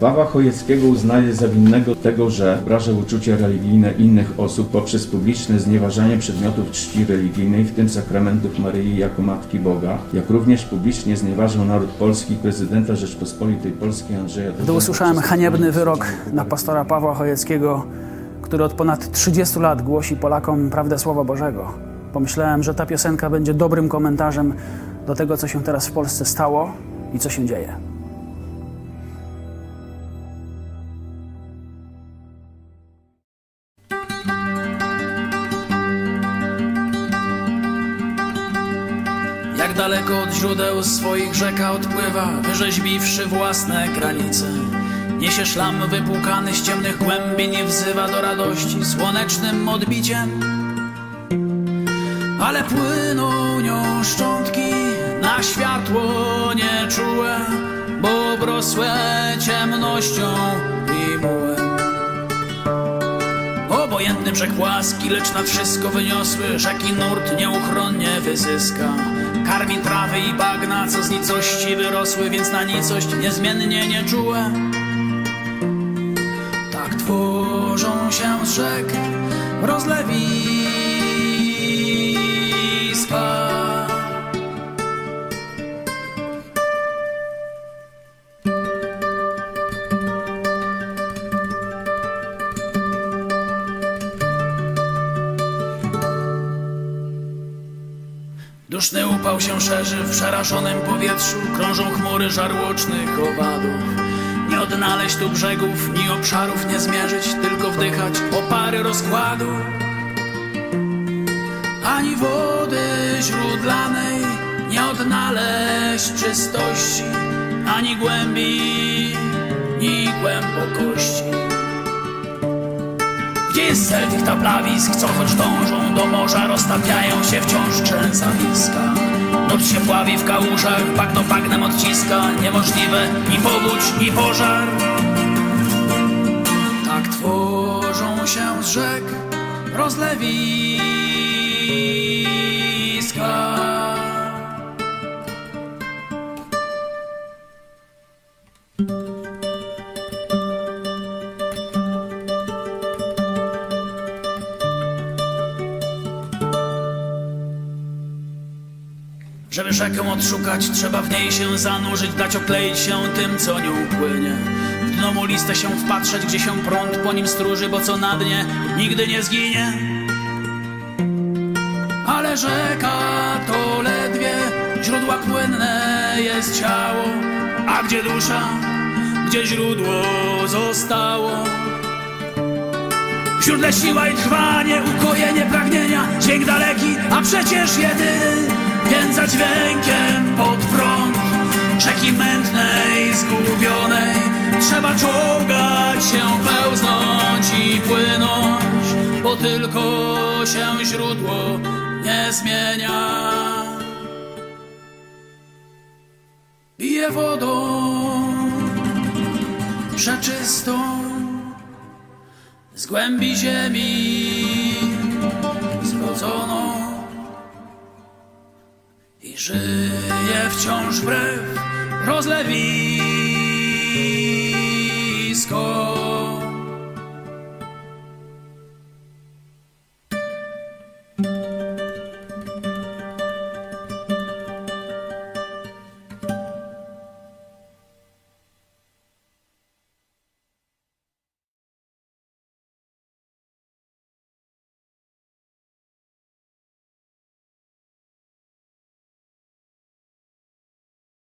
Pawła Chojeckiego uznaje za winnego tego, że obraża uczucia religijne innych osób poprzez publiczne znieważanie przedmiotów czci religijnej, w tym sakramentów Maryi jako Matki Boga, jak również publicznie znieważał naród polski prezydenta Rzeczpospolitej Polskiej Andrzeja Gdy usłyszałem haniebny wyrok na pastora Pawła Chojeckiego, który od ponad 30 lat głosi Polakom prawdę Słowa Bożego, pomyślałem, że ta piosenka będzie dobrym komentarzem do tego, co się teraz w Polsce stało i co się dzieje. Jak daleko od źródeł swoich rzeka odpływa, wyrzeźbiwszy własne granice. Niesie szlam wypłukany z ciemnych głębin i wzywa do radości słonecznym odbiciem. Ale płyną nią szczątki na światło nieczułe, bo obrosłe ciemnością i mułem. Obojętny brzeg płaski, lecz nad wszystko wyniosły Rzeki nurt nieuchronnie wyzyska Karmi trawy i bagna, co z nicości wyrosły Więc na nicość niezmiennie nieczułe Tak tworzą się z rzek rozlewiska Duszny upał się szerzy w przerażonym powietrzu Krążą chmury żarłocznych owadów. Nie odnaleźć tu brzegów, ni obszarów nie zmierzyć Tylko wdychać opary rozkładu. Ani wody źródlanej nie odnaleźć czystości Ani głębi, ni głębokości jest cel tych taplawisk, co choć dążą do morza Roztapiają się wciąż trzęsawiska Noc się pławi w kałużach, bagno bagnem odciska. Niemożliwe ni powódź, ni pożar. Tak tworzą się z rzek rozlewiska Żeby rzekę odszukać, trzeba w niej się zanurzyć, dać okleić się tym, co nią płynie. W dno mu listę się wpatrzeć, gdzie się prąd po nim stróży, bo co na dnie nigdy nie zginie. Ale rzeka to ledwie źródła płynne jest ciało, a gdzie dusza, gdzie źródło zostało. W źródle siła i trwanie, ukojenie pragnienia, dźwięk daleki, a przecież jedyny zgubionej Trzeba czołgać się, pełznąć i płynąć Bo tylko się źródło nie zmienia. Bije wodą przeczystą Z głębi ziemi zrodzoną i żyje wciąż wbrew Rozlewisko.